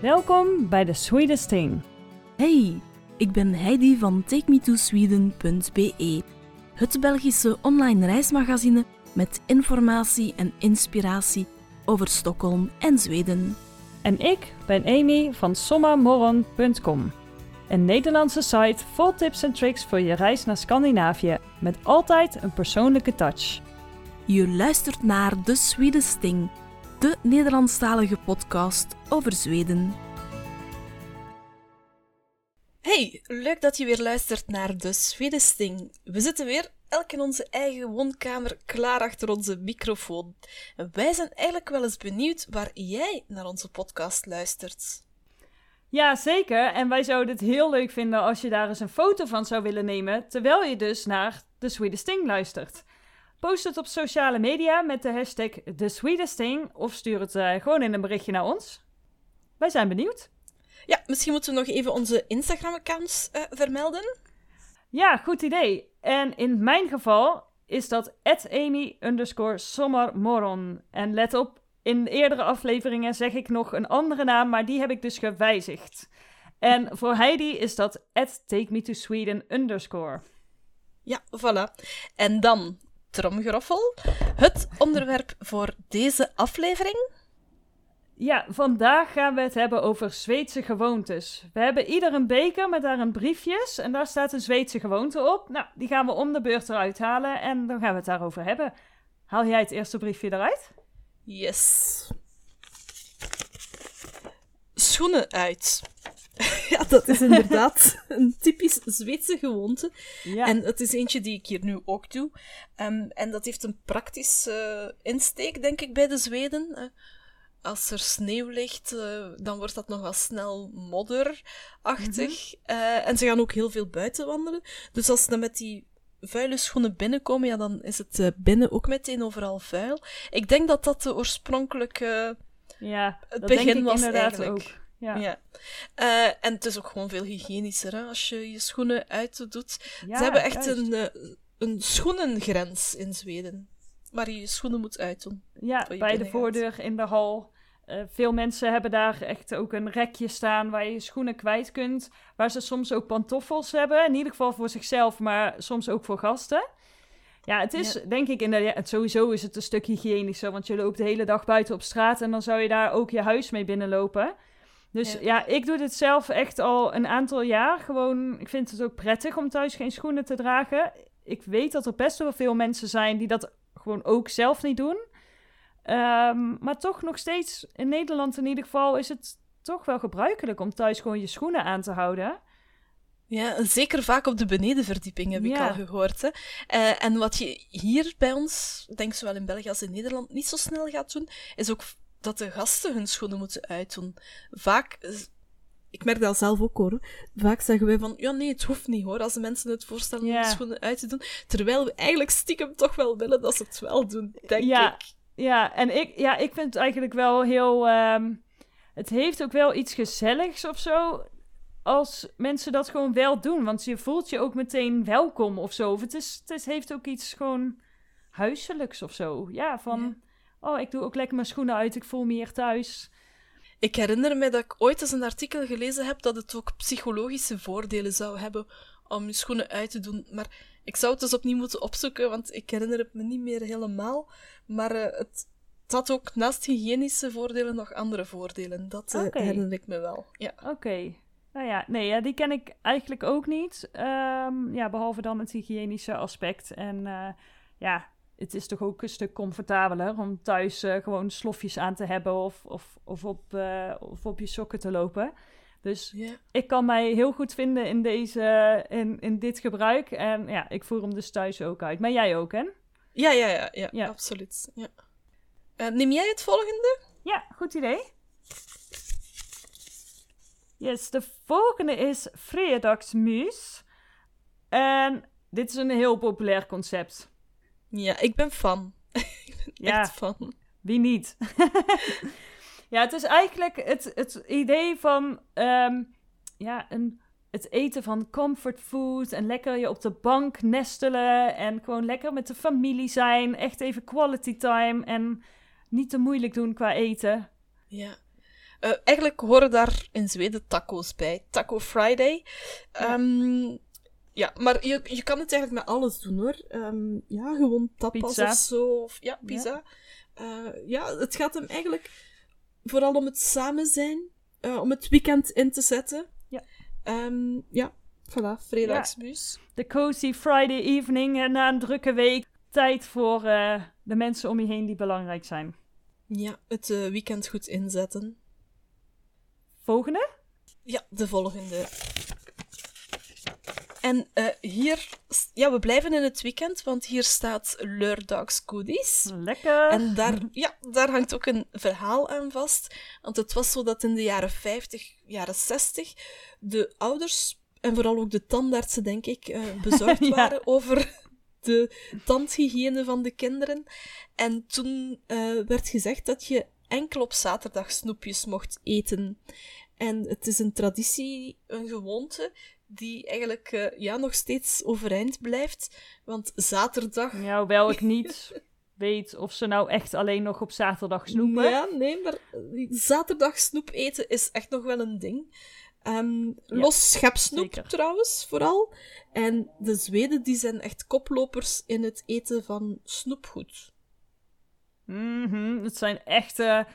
Welkom bij The Sweetest Thing. Hey, ik ben Heidi van TakeMeToSweden.be, het Belgische online reismagazine met informatie en inspiratie over Stockholm en Zweden. En ik ben Amy van sommamoron.com. Een Nederlandse site vol tips en tricks voor je reis naar Scandinavië, met altijd een persoonlijke touch. Je luistert naar The Sweetest Thing, de Nederlandstalige podcast over Zweden. Hey, leuk dat je weer luistert naar The Sweetest Thing. We zitten weer elk in onze eigen woonkamer klaar achter onze microfoon. En wij zijn eigenlijk wel eens benieuwd waar jij naar onze podcast luistert. Ja, zeker. En wij zouden het heel leuk vinden als je daar eens een foto van zou willen nemen, terwijl je dus naar The Sweetest Thing luistert. Post het op sociale media met de hashtag The Sweetest Thing of stuur het uh, gewoon in een berichtje naar ons. Wij zijn benieuwd. Ja, misschien moeten we nog even onze Instagram-accounts uh, vermelden. Ja, goed idee. En in mijn geval is dat Amy underscore sommermoron. En let op, in eerdere afleveringen zeg ik nog een andere naam, maar die heb ik dus gewijzigd. En voor Heidi is dat take me to Sweden underscore. Ja, voilà. En dan, tromgeroffel, het onderwerp voor deze aflevering. Ja, vandaag gaan we het hebben over Zweedse gewoontes. We hebben ieder een beker met daarin briefjes en daar staat een Zweedse gewoonte op. Nou, die gaan we om de beurt eruit halen en dan gaan we het daarover hebben. Haal jij het eerste briefje eruit? Yes. Schoenen uit. ja, dat is inderdaad een typisch Zweedse gewoonte. Ja. En het is eentje die ik hier nu ook doe. Um, en dat heeft een praktische uh, insteek, denk ik, bij de Zweden. Uh, als er sneeuw ligt, uh, dan wordt dat nogal snel modderachtig. Mm -hmm. en ze gaan ook heel veel buiten wandelen. Dus als ze dan met die vuile schoenen binnenkomen, ja, dan is het uh, binnen ook meteen overal vuil. Ik denk dat dat de oorspronkelijke... Ja, het begin was inderdaad ook. Ja. ja. Uh, en het is ook gewoon veel hygiënischer hè, als je je schoenen uit doet. Ja, Ze hebben echt een, uh, een schoenengrens in Zweden. Waar je je schoenen moet uitdoen. Ja, bij de voordeur in de hal. Uh, veel mensen hebben daar echt ook een rekje staan waar je je schoenen kwijt kunt. Waar ze soms ook pantoffels hebben. In ieder geval voor zichzelf, maar soms ook voor gasten. Ja, het is ja. denk ik inderdaad, sowieso is het een stuk hygiënischer. Want je loopt de hele dag buiten op straat en dan zou je daar ook je huis mee binnenlopen. Dus ja. ja, ik doe dit zelf echt al een aantal jaar. Gewoon, ik vind het ook prettig om thuis geen schoenen te dragen. Ik weet dat er best wel veel mensen zijn die dat gewoon ook zelf niet doen. Um, maar toch nog steeds, in Nederland in ieder geval, is het toch wel gebruikelijk om thuis gewoon je schoenen aan te houden. Ja, zeker vaak op de benedenverdieping heb ik ja. al gehoord. Hè. Uh, en wat je hier bij ons, denk zowel in België als in Nederland, niet zo snel gaat doen, is ook dat de gasten hun schoenen moeten uitdoen. Vaak, ik merk dat zelf ook hoor, vaak zeggen wij van, ja nee, het hoeft niet hoor, als de mensen het voorstellen om ja. de schoenen uit te doen. Terwijl we eigenlijk stiekem toch wel willen dat ze het wel doen, denk ja. ik. Ja, en ik, ja, ik vind het eigenlijk wel heel... Um, het heeft ook wel iets gezelligs of zo als mensen dat gewoon wel doen. Want je voelt je ook meteen welkom of zo. Of het, is, het heeft ook iets gewoon huiselijks of zo. Ja, van... Ja oh, ik doe ook lekker mijn schoenen uit, ik voel me hier thuis. Ik herinner me dat ik ooit eens een artikel gelezen heb dat het ook psychologische voordelen zou hebben om je schoenen uit te doen. Maar ik zou het dus opnieuw moeten opzoeken, want ik herinner het me niet meer helemaal. Maar uh, het, het had ook naast hygiënische voordelen nog andere voordelen. Dat uh, okay. herinner ik me wel. Ja. Oké. Okay. Nou ja, nee, ja, die ken ik eigenlijk ook niet. Um, ja, behalve dan het hygiënische aspect. En uh, ja, het is toch ook een stuk comfortabeler om thuis uh, gewoon slofjes aan te hebben of, of, of, op, uh, of op je sokken te lopen. Dus yeah. ik kan mij heel goed vinden in, deze, in, in dit gebruik. En ja, ik voer hem dus thuis ook uit. Maar jij ook, hè? Ja, ja, ja, ja, ja. absoluut. Ja. Uh, neem jij het volgende? Ja, goed idee. Yes, de volgende is Fredagsmuus. En dit is een heel populair concept. Ja, ik ben fan. ik ben ja, echt fan. Wie niet? ja, het is eigenlijk het, het idee van um, ja, een, het eten van comfort food en lekker je op de bank nestelen en gewoon lekker met de familie zijn. Echt even quality time en niet te moeilijk doen qua eten. Ja. Uh, eigenlijk horen daar in Zweden taco's bij. Taco Friday. Um, ja, maar je, je kan het eigenlijk met alles doen hoor. Um, ja, gewoon tapas pizza. of zo. Of, ja, pizza. Ja. Uh, ja, het gaat hem eigenlijk vooral om het samen zijn. Uh, om het weekend in te zetten. Ja. Um, ja, voilà, fredagsbus. Ja. De cozy Friday evening na een drukke week. Tijd voor uh, de mensen om je heen die belangrijk zijn. Ja, het weekend goed inzetten. Volgende? Ja, de volgende. En uh, hier, ja, we blijven in het weekend, want hier staat Leurdags Goodies. Lekker! En daar, ja, daar hangt ook een verhaal aan vast. Want het was zo dat in de jaren 50, jaren 60, de ouders, en vooral ook de tandartsen, denk ik, uh, bezorgd ja. waren over de tandhygiëne van de kinderen. En toen uh, werd gezegd dat je enkel op zaterdag snoepjes mocht eten. En het is een traditie, een gewoonte, die eigenlijk uh, ja, nog steeds overeind blijft. Want zaterdag... Ja, hoewel ik niet weet of ze nou echt alleen nog op zaterdag snoepen. Ja, nee, maar zaterdag snoep eten is echt nog wel een ding. Um, los schepsnoep trouwens, vooral. En de Zweden die zijn echt koplopers in het eten van snoepgoed. Mm Het zijn echte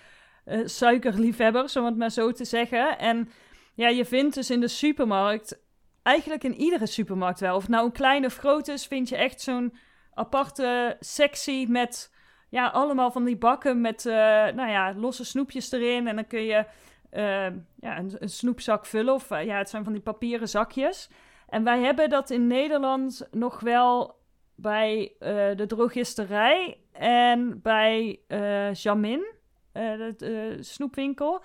uh, suikerliefhebbers, om het maar zo te zeggen. En ja, je vindt dus in de supermarkt eigenlijk in iedere supermarkt wel. Of nou een kleine of groot is, vind je echt zo'n aparte sectie met ja, allemaal van die bakken met uh, nou ja, losse snoepjes erin. En dan kun je uh, ja, een, een, snoepzak vullen. Of uh, ja, het zijn van die papieren zakjes. En wij hebben dat in Nederland nog wel bij de drogisterij en bij Jamin, de snoepwinkel.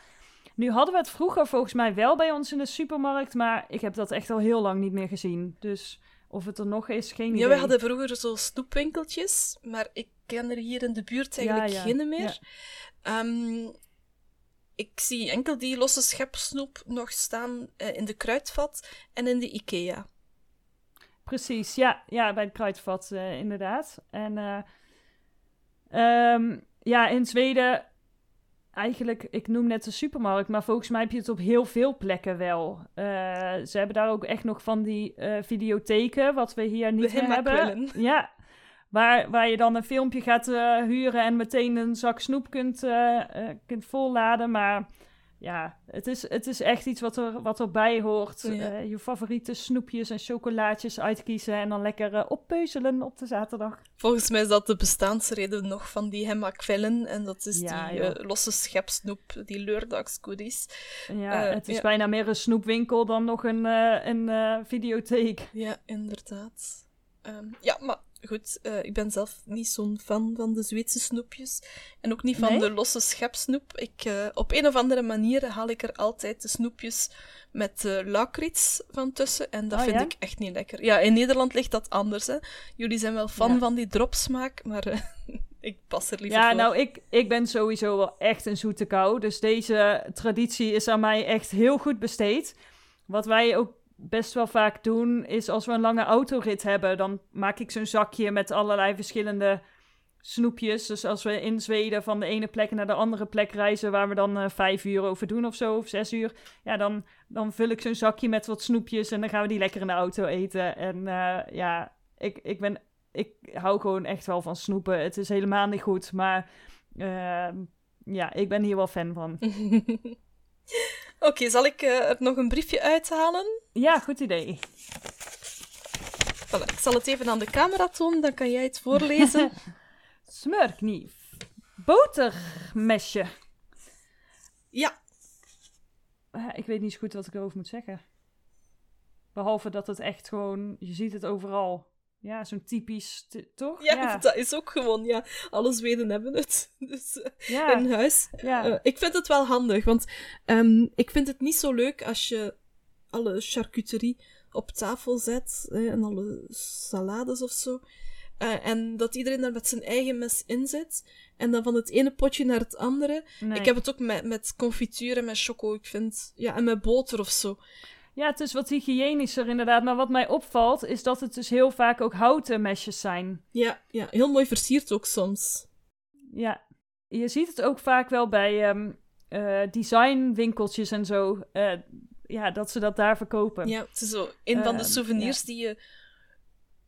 Nu hadden we het vroeger volgens mij wel bij ons in de supermarkt, maar ik heb dat echt al heel lang niet meer gezien. Dus of het er nog is, geen idee. Ja, we hadden vroeger zo snoepwinkeltjes, maar ik ken er hier in de buurt eigenlijk geen meer. Ehm, ik zie enkel die losse schepsnoep nog staan uh, in de kruidvat en in de IKEA. Precies, ja, ja bij het kruidvat uh, inderdaad. En uh, um, ja, in Zweden eigenlijk, ik noem net de supermarkt, maar volgens mij heb je het op heel veel plekken wel. Uh, ze hebben daar ook echt nog van die uh, videotheken, wat we hier niet meer hebben. Ja, waar, waar je dan een filmpje gaat uh, huren en meteen een zak snoep kunt, kunt volladen. Maar ja, het is, het is echt iets wat, er, wat erbij hoort. Uh, je favoriete snoepjes en chocolaatjes uitkiezen en dan lekker uh, oppeuzelen op de zaterdag. Volgens mij is dat de bestaansreden nog van die hemmakvellen. En dat is die uh, losse schepsnoep, die leurdagsgoodies. Ja, het is bijna meer een snoepwinkel dan nog een, een videotheek. Ja, inderdaad. Um, ja, maar goed, uh, ik ben zelf niet zo'n fan van de Zweedse snoepjes. En ook niet van de losse schepsnoep. Ik, uh, op een of andere manier haal ik er altijd de snoepjes met uh, lakrits van tussen. En dat oh, vind ja? ik echt niet lekker. Ja, in Nederland ligt dat anders. Hè. Jullie zijn wel fan ja. van die dropsmaak, maar ik pas er liever ja, voor. nou, ik, ik ben sowieso wel echt een zoete kou. Dus deze traditie is aan mij echt heel goed besteed. Wat wij ook best wel vaak doen, is als we een lange autorit hebben, dan maak ik zo'n zakje met allerlei verschillende snoepjes. Dus als we in Zweden van de ene plek naar de andere plek reizen, waar we dan uh, vijf uur over doen of zo, of zes uur, ja, dan, dan vul ik zo'n zakje met wat snoepjes en dan gaan we die lekker in de auto eten. En uh, ja, ik, ik, ben, ik hou gewoon echt wel van snoepen. Het is helemaal niet goed, maar uh, ja, ik ben hier wel fan van. Oké, okay, zal ik uh, er nog een briefje uithalen? Ja, goed idee. Voilà, ik zal het even aan de camera tonen, dan kan jij het voorlezen. Smurknief. Botermesje. Ja. Uh, ik weet niet zo goed wat ik erover moet zeggen. Behalve dat het echt gewoon, je ziet het overal. Ja, zo'n typisch, toch? Ja, ja, dat is ook gewoon, ja. Alle Zweden hebben het. Dus ja. in huis. Ja. Uh, ik vind het wel handig, want um, ik vind het niet zo leuk als je alle charcuterie op tafel zet en alle salades of zo. Uh, en dat iedereen daar met zijn eigen mes in zit. En dan van het ene potje naar het andere. Nee. Ik heb het ook met, met confituur en met choco. Ik vind, ja, en met boter of zo. Ja, het is wat hygiënischer inderdaad. Maar wat mij opvalt, is dat het dus heel vaak ook houten mesjes zijn. Ja, ja heel mooi versierd ook soms. Ja, je ziet het ook vaak wel bij um, designwinkeltjes en zo. ja, dat ze dat daar verkopen. Ja, het is zo een van de ehm, souvenirs die je...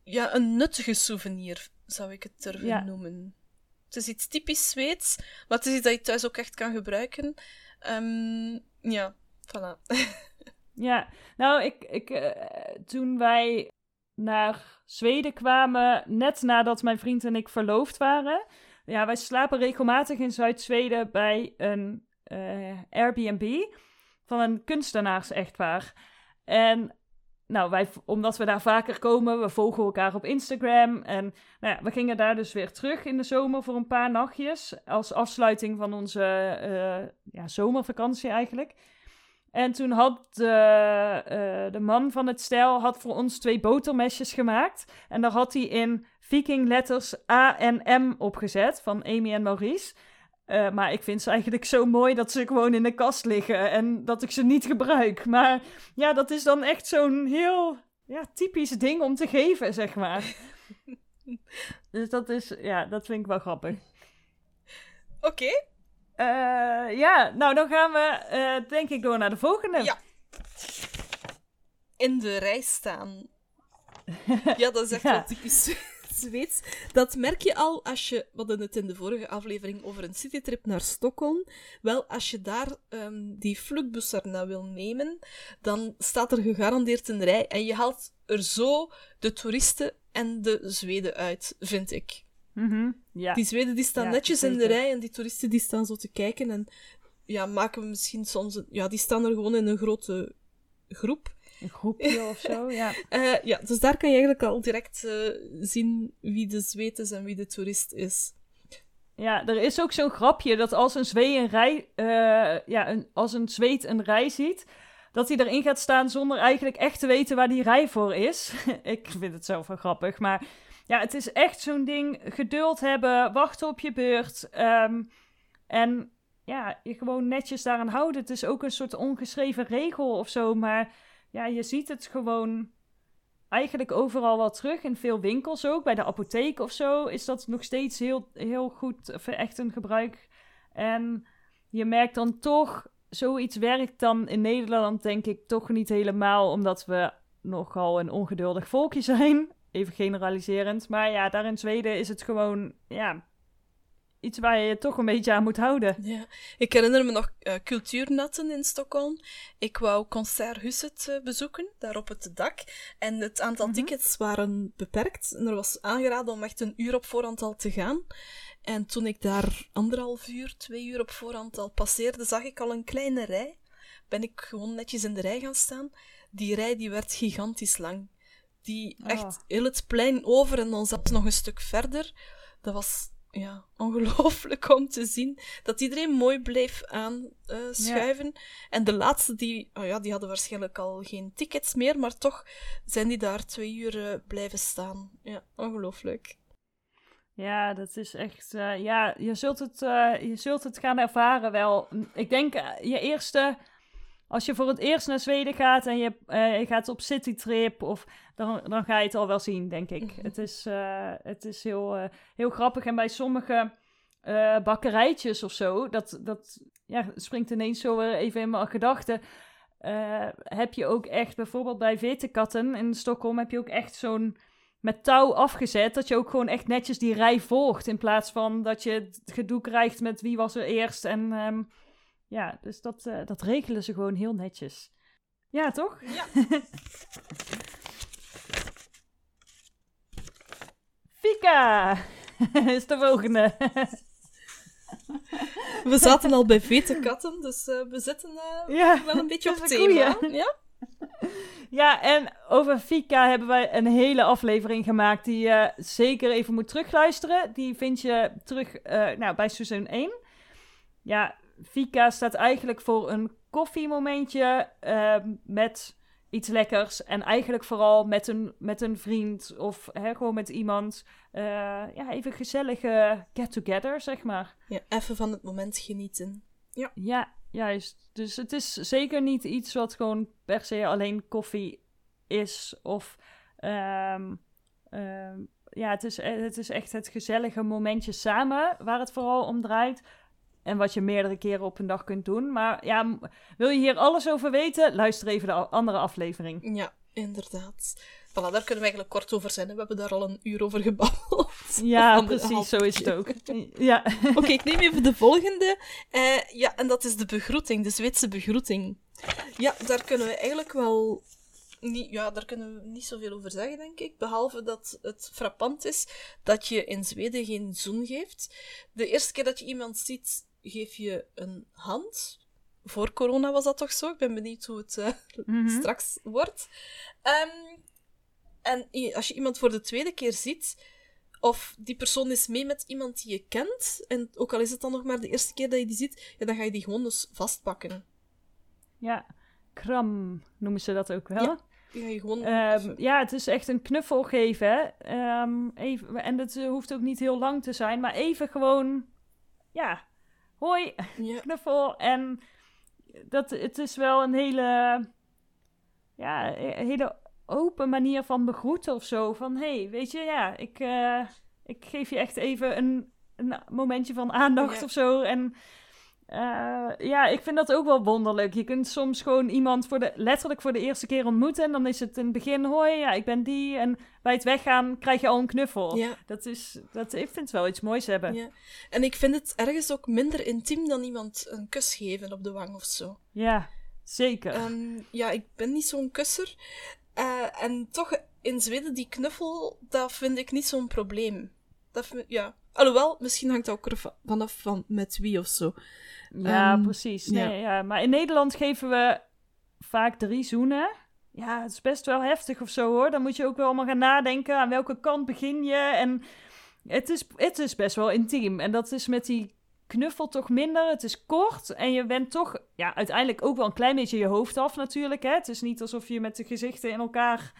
Ja, een nuttige souvenir zou ik het durven noemen. Het is iets typisch Zweeds, maar het is iets dat je thuis ook echt kan gebruiken. Um, ja, voilà. ja, nou, ik, ik, toen wij naar Zweden kwamen, net nadat mijn vriend en ik verloofd waren. Ja, wij slapen regelmatig in Zuid-Zweden bij een uh, Airbnb van een kunstenaars-echtpaar. En nou, wij, omdat we daar vaker komen, we volgen elkaar op Instagram. En nou we gingen daar dus weer terug in de zomer voor een paar nachtjes. Als afsluiting van onze uh, ja, zomervakantie eigenlijk. En toen had de, uh, de man van het stel had voor ons twee botermesjes gemaakt. En daar had hij in viking letters A en M opgezet van Amy en Maurice. Uh, maar ik vind ze eigenlijk zo mooi dat ze gewoon in de kast liggen en dat ik ze niet gebruik. Maar ja, dat is dan echt zo'n heel ja, typisch ding om te geven, zeg maar. dus dat is, ja, dat vind ik wel grappig. Oké, uh, ja, nou dan gaan we uh, denk ik door naar de volgende. Ja. In de rij staan. ja, dat is echt wel typisch Zweeds. Dat merk je al als je, we hadden het in de vorige aflevering over een citytrip naar Stockholm. Wel, als je daar um, die vluchtbus naar wil nemen, dan staat er gegarandeerd een rij en je haalt er zo de toeristen en de Zweden uit, vind ik. Mm ja. Die Zweden die staan netjes in de rij en die toeristen die staan zo te kijken en ja, maken we misschien soms... Een, ja, die staan er gewoon in een grote groep. Een groepje of zo, ja. Uh, ja, dus daar kan je eigenlijk al direct uh, zien wie de Zweed is en wie de toerist is. Ja, er is ook zo'n grapje dat als een Zweed een rij, uh, ja, een, als een Zweed een rij ziet, dat hij erin gaat staan zonder eigenlijk echt te weten waar die rij voor is. ik vind het zelf wel grappig, maar ja, het is echt zo'n ding. Geduld hebben, wachten op je beurt. Ehm, en ja, je gewoon netjes daaraan houden. Het is ook een soort ongeschreven regel of zo. Maar ja, je ziet het gewoon eigenlijk overal wel terug. In veel winkels ook. Bij de apotheek of zo is dat nog steeds heel, heel goed. Of echt een gebruik. En je merkt dan toch, zoiets werkt dan in Nederland denk ik toch niet helemaal. Omdat we nogal een ongeduldig volkje zijn. Even generaliserend. Maar ja, daar in Zweden is het gewoon, ja, iets waar je je toch een beetje aan moet houden. Ja. Ik herinner me nog uh, cultuurnatten in Stockholm. Ik wou Concert Husset uh, bezoeken, daar op het dak. En het aantal mhm. tickets waren beperkt. En er was aangeraden om echt een uur op voorhand al te gaan. En toen ik daar anderhalf uur, twee uur op voorhand al passeerde, zag ik al een kleine rij. Ben ik gewoon netjes in de rij gaan staan. Die rij die werd gigantisch lang. Die echt oh. heel het plein over en dan zelfs nog een stuk verder. Dat was ja, ongelooflijk om te zien dat iedereen mooi bleef aanschuiven. Uh, En de laatste, die, oh ja, die hadden waarschijnlijk al geen tickets meer, maar toch zijn die daar twee uur uh, blijven staan. Ja, ongelooflijk. Ja, dat is echt. Uh, ja, je zult, het, je zult het gaan ervaren wel. Ik denk je eerste als je voor het eerst naar Zweden gaat en je, uh, je gaat op citytrip, of, dan, dan ga je het al wel zien, denk ik. Mhm. Het is, uh, het is heel, uh, heel grappig. En bij sommige bakkerijtjes of zo, dat, dat ja, springt ineens zo weer even in mijn gedachten. heb je ook echt, bijvoorbeeld bij Vetekatten in Stockholm, heb je ook echt zo'n met touw afgezet. Dat je ook gewoon echt netjes die rij volgt. In plaats van dat je het gedoe krijgt met wie was er eerst. En um, ja, dus dat, uh, dat regelen ze gewoon heel netjes. Ja, toch? Ja. Fika is de volgende. we zaten al bij vete katten, dus uh, we zitten uh, ja, wel een beetje op thema. Ja? ja, en over Fika hebben wij een hele aflevering gemaakt die je zeker even moet terugluisteren. Die vind je terug nou, bij seizoen 1. Ja, Fika staat eigenlijk voor een koffiemomentje uh, met iets lekkers. En eigenlijk vooral met een, met een vriend of hè, gewoon met iemand. Uh, ja, even gezellige get-together, zeg maar. Ja, even van het moment genieten. Ja. ja, juist. Dus het is zeker niet iets wat gewoon per se alleen koffie is. Of um, ja, het is, het is echt het gezellige momentje samen waar het vooral om draait. En wat je meerdere keren op een dag kunt doen. Maar ja, wil je hier alles over weten? Luister even de andere aflevering. Ja, inderdaad. Voilà, daar kunnen we eigenlijk kort over zijn. We hebben daar al een uur over gebabbeld. Ja, precies, zo is het ook. Ja. Oké, ik neem even de volgende. Uh, ja, en dat is de begroeting, de Zweedse begroeting. Ja, daar kunnen we eigenlijk wel niet, ja, daar kunnen we niet zoveel over zeggen, denk ik. Behalve dat het frappant is dat je in Zweden geen zoen geeft. De eerste keer dat je iemand ziet, geef je een hand. Voor corona was dat toch zo? Ik ben benieuwd hoe het uh, straks wordt. Um, en als je iemand voor de tweede keer ziet, of die persoon is mee met iemand die je kent, en ook al is het dan nog maar de eerste keer dat je die ziet, ja, dan ga je die gewoon dus vastpakken. Ja, kram noemen ze dat ook wel. Ja, gewoon... Um, ja het is echt een knuffel geven. Um, even, en het hoeft ook niet heel lang te zijn, maar even gewoon, ja, hoi, ja. knuffel. En dat, het is wel een hele, ja, een hele open manier van begroeten of zo. Van, hey, weet je, ja, ik, uh, ik geef je echt even een, een momentje van aandacht of zo. En uh, ja, ik vind dat ook wel wonderlijk. Je kunt soms gewoon iemand voor de, letterlijk voor de eerste keer ontmoeten. En dan is het in het begin, hoi, ja, ik ben die. En bij het weggaan krijg je al een knuffel. Ja. Dat is, dat, ik vind het wel iets moois hebben. Ja. En ik vind het ergens ook minder intiem dan iemand een kus geven op de wang of zo. Ja, zeker. Um, ja, ik ben niet zo'n kusser. Uh, en toch, in Zweden, die knuffel, dat vind ik niet zo'n probleem. Dat vind, ja. Alhoewel, misschien hangt het ook er vanaf van met wie of zo. Ja, um, precies. Nee, ja. ja. Maar in Nederland geven we vaak drie zoenen. Ja, het is best wel heftig of zo hoor. Dan moet je ook wel allemaal gaan nadenken aan welke kant begin je. En het is, het is best wel intiem. En dat is met die knuffel toch minder. Het is kort en je bent toch ja, uiteindelijk ook wel een klein beetje je hoofd af natuurlijk. Hè? Het is niet alsof je met de gezichten in elkaar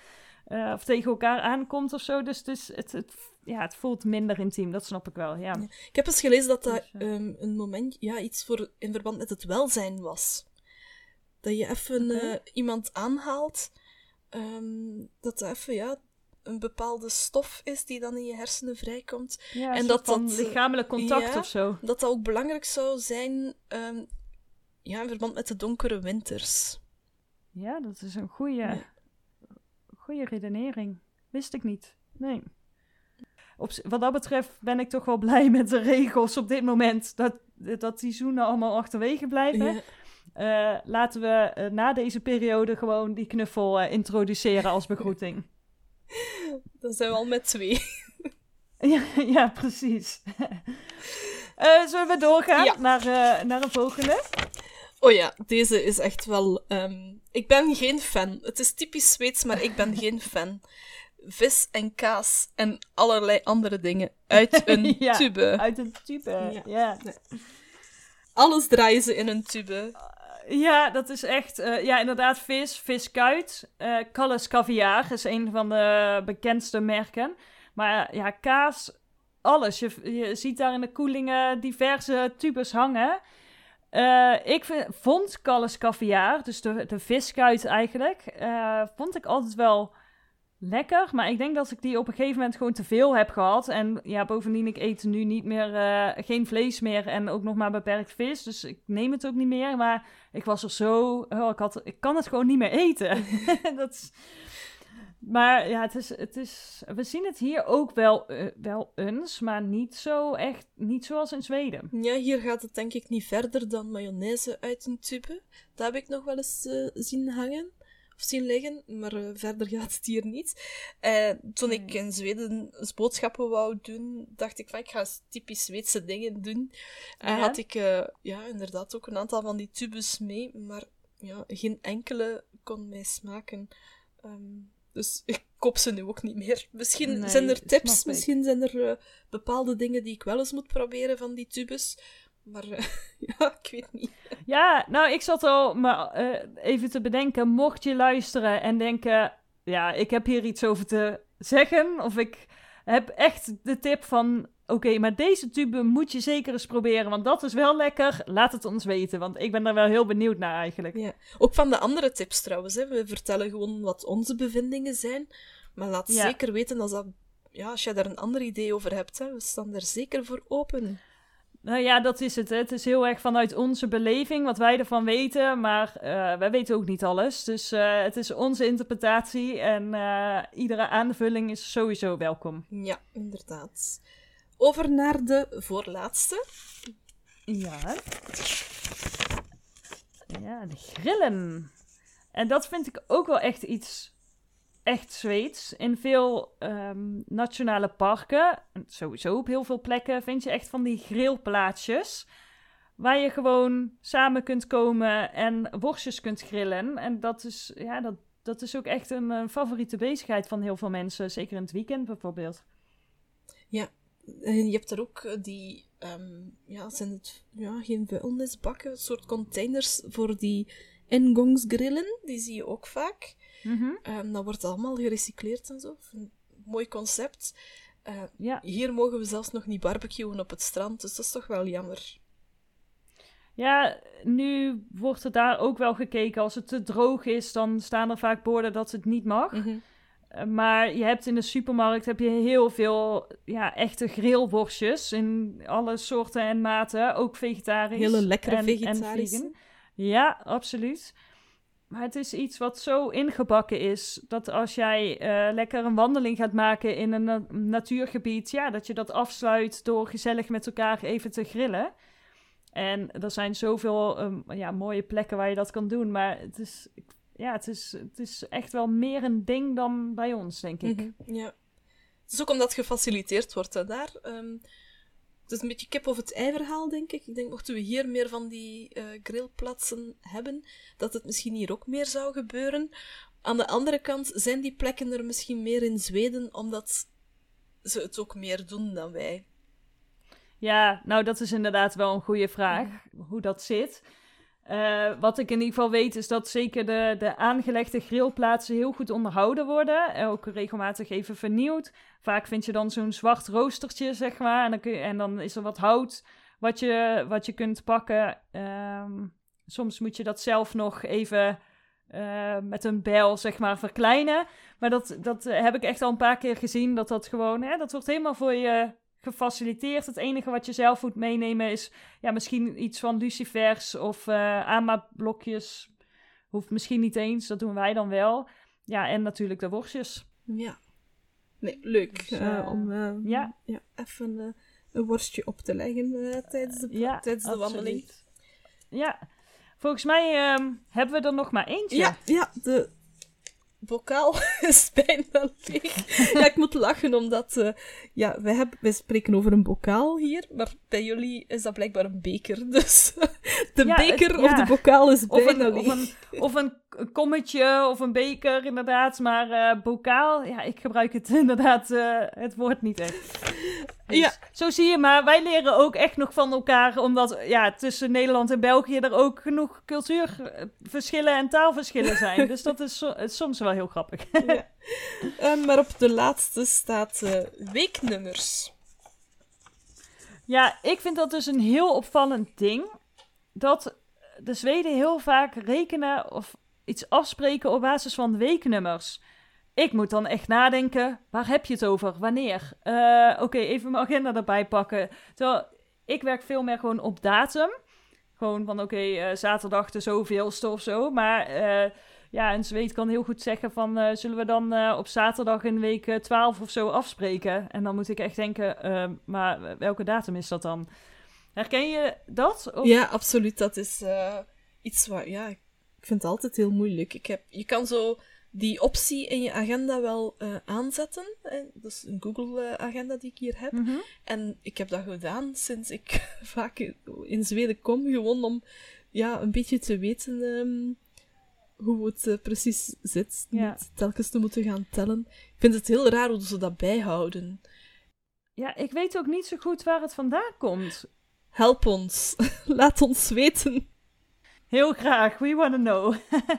uh, of tegen elkaar aankomt of zo. Dus is, het, het, ja, het voelt minder intiem, dat snap ik wel. Ja. Ik heb eens gelezen dat dat dus, uh... um, een moment, ja, iets voor, in verband met het welzijn was. Dat je even okay. uh, iemand aanhaalt, um, dat dat even, ja, een bepaalde stof is die dan in je hersenen vrijkomt. Ja, en dat dat lichamelijk contact ja, of zo. Dat dat ook belangrijk zou zijn um, ja, in verband met de donkere winters. Ja, dat is een goede, goede redenering. Wist ik niet. Nee. Op, wat dat betreft ben ik toch wel blij met de regels op dit moment. Dat, dat die zoenen allemaal achterwege blijven. Ja. Uh, laten we uh, na deze periode gewoon die knuffel uh, introduceren als begroeting. Dan zijn we al met twee. ja, ja, precies. Zullen we doorgaan ja. naar, naar een volgende? Oh ja, deze is echt wel. Um, ik ben geen fan. Het is typisch Zweeds, maar ik ben geen fan. Vis en kaas en allerlei andere dingen uit een ja, tube. Uit een tube, ja. Alles draaien ze in een tube. Ja, dat is echt, uh, ja, inderdaad, vis, viskuit. Uh, Calles Caviar is een van de bekendste merken. Maar uh, ja, kaas, alles. Je, je ziet daar in de koelingen diverse tubes hangen. ik vind, vond Calles Caviar, dus de, de viskuit eigenlijk, vond ik altijd wel lekker. Maar ik denk dat ik die op een gegeven moment gewoon te veel heb gehad. En ja, bovendien, ik eet nu niet meer, uh, geen vlees meer en ook nog maar beperkt vis. Dus ik neem het ook niet meer. Maar ik was er zo, oh, ik, had, ik kan het gewoon niet meer eten. dat is, maar ja, het is, het is, we zien het hier ook wel, uh, wel eens, maar niet zo echt, niet zoals in Zweden. Ja, hier gaat het denk ik niet verder dan mayonaise uit een tube. Dat heb ik nog wel eens uh, zien hangen of zien liggen, maar uh, verder gaat het hier niet. Uh, toen ik in Zweden boodschappen wou doen, dacht ik van ik ga typisch Zweedse dingen doen. En ja. had ik uh, ja, inderdaad ook een aantal van die tubes mee, maar ja, geen enkele kon mij smaken. Um, dus ik koop ze nu ook niet meer. Misschien nee, zijn er tips, misschien zijn er bepaalde dingen die ik wel eens moet proberen van die tubes. Maar uh, ja, ik weet niet. Ja, nou, ik zat al maar, uh, even te bedenken. Mocht je luisteren en denken: ja, ik heb hier iets over te zeggen. Of ik heb echt de tip van: oké, okay, maar deze tube moet je zeker eens proberen. Want dat is wel lekker. Laat het ons weten. Want ik ben daar wel heel benieuwd naar eigenlijk. Ja. Ook van de andere tips trouwens. Hè. We vertellen gewoon wat onze bevindingen zijn. Maar laat ja. zeker weten als, dat, ja, als je daar een ander idee over hebt. Hè. We staan daar zeker voor open. Nou ja, dat is het. Hè. Het is heel erg vanuit onze beleving, wat wij ervan weten. Maar uh, wij weten ook niet alles. Dus uh, het is onze interpretatie. En uh, iedere aanvulling is sowieso welkom. Ja, inderdaad. Over naar de voorlaatste. Ja. Ja, de grillen. En dat vind ik ook wel echt iets echt Zweeds. In veel um, nationale parken, sowieso op heel veel plekken, vind je echt van die grillplaatsjes. Waar je gewoon samen kunt komen en worstjes kunt grillen. En dat is, ja, dat, dat is ook echt een, favoriete bezigheid van heel veel mensen. Zeker in het weekend bijvoorbeeld. Ja, en je hebt er ook eh, die, um, ja, zijn het ja, geen vuilnisbakken, soort containers voor die ingangsgrillen. Die zie je ook vaak. Mm dat wordt allemaal gerecycleerd en zo. Een mooi concept. Uh, ja. Hier mogen we zelfs nog niet barbecuen op het strand, dus dat is toch wel jammer. Ja, nu wordt er daar ook wel gekeken. Als het te droog is, dan staan er vaak borden dat het niet mag. Mhm. Eh, maar je hebt in de supermarkt heb je heel veel ja, echte grillworstjes in alle soorten en maten, ook vegetarisch. Hele lekkere en, vegetarische. En ja, absoluut. Maar het is iets wat zo ingebakken is dat als jij uh, lekker een wandeling gaat maken in een natuurgebied, ja, dat je dat afsluit door gezellig met elkaar even te grillen. En er zijn zoveel um, ja, mooie plekken waar je dat kan doen. Maar het is, ja, het, is, het is echt wel meer een ding dan bij ons, denk ik. -hmm, ja. Het is ook omdat gefaciliteerd wordt daar. Um, is een beetje kip of het ei verhaal, denk ik. Ik denk, mochten we hier meer van die uh, grillplaatsen hebben, dat het misschien hier ook meer zou gebeuren. Aan de andere kant zijn die plekken er misschien meer in Zweden, omdat ze het ook meer doen dan wij. Ja, nou, dat is inderdaad wel een goede vraag, hoe dat zit. Uh, wat ik in ieder geval weet is dat zeker de, de aangelegde grillplaatsen heel goed onderhouden worden. En ook regelmatig even vernieuwd. Vaak vind je dan zo'n zwart roostertje, zeg maar. En dan, en dan is er wat hout wat je, wat je kunt pakken. Um, soms moet je dat zelf nog even uh, met een bijl, zeg maar, verkleinen. Maar dat, dat heb ik echt al een paar keer gezien. Dat dat gewoon, hè, dat wordt helemaal voor je gefaciliteerd. Het enige wat je zelf moet meenemen is ja, misschien iets van lucifers of uh, aanmaakblokjes. Hoeft misschien niet eens, dat doen wij dan wel. Ja, en natuurlijk de worstjes. Ja. Nee, leuk. Dus, uh, om uh, ja. Ja, even een worstje op te leggen tijdens de, ja, tijdens de wandeling. Ja, volgens mij um, hebben we er nog maar eentje. Ja, ja de bokaal is bijna leeg. ja, ik moet lachen omdat uh, ja, wij, hebben, wij spreken over een bokaal hier, maar bij jullie is dat blijkbaar een beker. Dus de beker of de bokaal is bijna of een, leeg. Of een, of een kommetje of een beker, inderdaad. Maar uh, bokaal, ja, ik gebruik het inderdaad, uh, het woord niet echt. Dus, ja. Zo zie je maar, wij leren ook echt nog van elkaar, omdat ja, tussen Nederland en België er ook genoeg cultuurverschillen en taalverschillen zijn. dus dat is so soms wel heel grappig. ja. maar op de laatste staat weeknummers. Ja, ik vind dat dus een heel opvallend ding. Dat de Zweden heel vaak rekenen of iets afspreken op basis van weeknummers. Ik moet dan echt nadenken, waar heb je het over? Wanneer? Uh, Oké, even mijn agenda erbij pakken. Terwijl ik werk veel meer gewoon op datum. Gewoon van oké, okay, uh, zaterdag de zoveelste of zo. Maar uh, ja, een Zweed kan heel goed zeggen van... zullen we dan op zaterdag in week 12 of zo afspreken? En dan moet ik echt denken, maar welke datum is dat dan? Herken je dat? Ja, absoluut. Dat is iets waar... Ja, ik vind het altijd heel moeilijk. Ik heb, je kan zo die optie in je agenda wel uh, aanzetten. Hè? Dat is een Google-agenda die ik hier heb. Mm -hmm. En ik heb dat gedaan sinds ik vaak in Zweden kom, gewoon om ja, een beetje te weten um, hoe het uh, precies zit. Ja. Niet telkens te moeten gaan tellen. Ik vind het heel raar hoe ze dat bijhouden. Ja, ik weet ook niet zo goed waar het vandaan komt. Help ons. Laat ons weten. Heel graag. We want to know.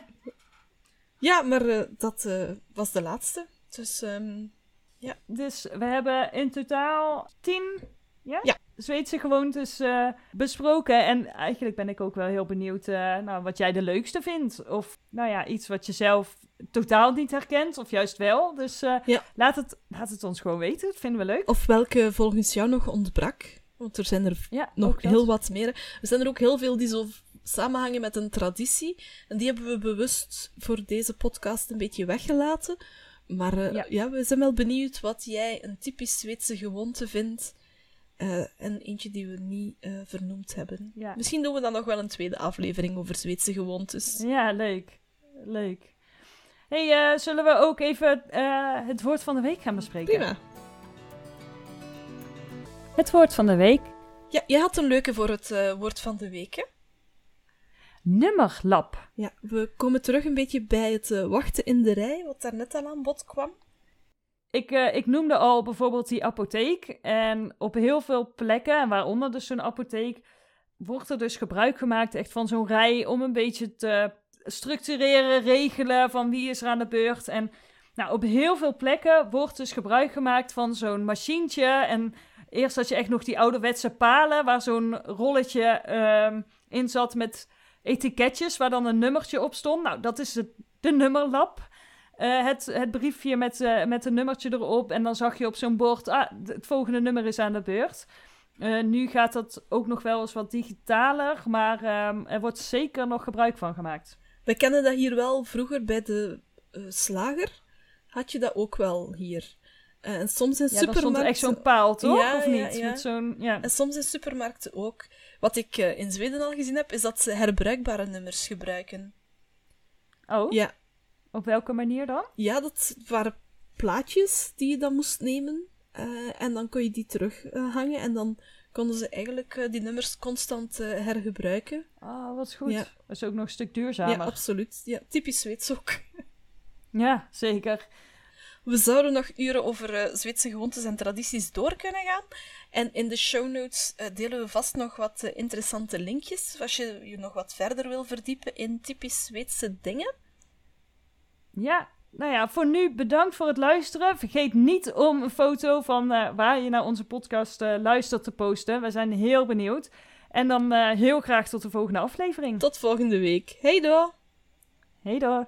Ja, maar uh, dat uh, was de laatste. Dus, um, ja. Dus we hebben in totaal tien ja? ja. Zweedse gewoontes uh, besproken. En eigenlijk ben ik ook wel heel benieuwd nou, wat jij de leukste vindt. Of nou ja, iets wat je zelf totaal niet herkent, of juist wel. Dus ja. laat, het, laat het ons gewoon weten. Dat vinden we leuk. Of welke volgens jou nog ontbrak Want er zijn er nog heel wat meer. Er zijn er ook heel veel die zo samenhangen met een traditie. En die hebben we bewust voor deze podcast een beetje weggelaten. Maar uh, ja. we zijn wel benieuwd wat jij een typisch Zweedse gewoonte vindt. Uh, en eentje die we niet uh, vernoemd hebben. Ja. Misschien doen we dan nog wel een tweede aflevering over Zweedse gewoontes. Ja, leuk. Leuk. hey, zullen we ook even het woord van de week gaan bespreken? Prima. Het woord van de week. Ja, jij had een leuke voor het woord van de week, hè? Nummerlab. Ja, we komen terug een beetje bij het uh, wachten in de rij, wat daar net al aan bod kwam. Ik, uh, ik noemde al bijvoorbeeld die apotheek. En op heel veel plekken, en waaronder dus zo'n apotheek, wordt er dus gebruik gemaakt echt van zo'n rij om een beetje te structureren, regelen van wie is er aan de beurt. En nou, op heel veel plekken wordt dus gebruik gemaakt van zo'n machientje. En eerst had je echt nog die ouderwetse palen waar zo'n rolletje uh, in zat met etiketjes waar dan een nummertje op stond. Nou, dat is de, de nummerlap. Uh, het, het briefje met, uh, met een nummertje erop. En dan zag je op zo'n bord, ah, het volgende nummer is aan de beurt. Uh, nu gaat dat ook nog wel eens wat digitaler, maar ehm, er wordt zeker nog gebruik van gemaakt. We kennen dat hier wel vroeger bij de slager. Had je dat ook wel hier? En soms in ja, supermarkten... stond er echt zo'n paal, toch? Ja, of niet? Ja, Met zo'n, ja. En soms in supermarkten ook. Wat ik uh, in Zweden al gezien heb, is dat ze herbruikbare nummers gebruiken. Oh? Ja. Op welke manier dan? Ja, dat waren plaatjes die je dan moest nemen. Uh, en dan kon je die terughangen. Uh, en dan konden ze eigenlijk die nummers constant hergebruiken. Ah, oh, wat goed. Dat is ook nog een stuk duurzamer. Ja, absoluut. Ja, typisch Zweeds ook. ja, zeker. We zouden nog uren over uh, Zweedse gewoontes en tradities door kunnen gaan. En in de show notes uh, delen we vast nog wat uh, interessante linkjes, als je je nog wat verder wil verdiepen in typisch Zweedse dingen. Ja, nou ja, voor nu bedankt voor het luisteren. Vergeet niet om een foto van waar je naar onze podcast luistert te posten. We zijn heel benieuwd. En dan heel graag tot de volgende aflevering. Tot volgende week. Hey door! Hey door!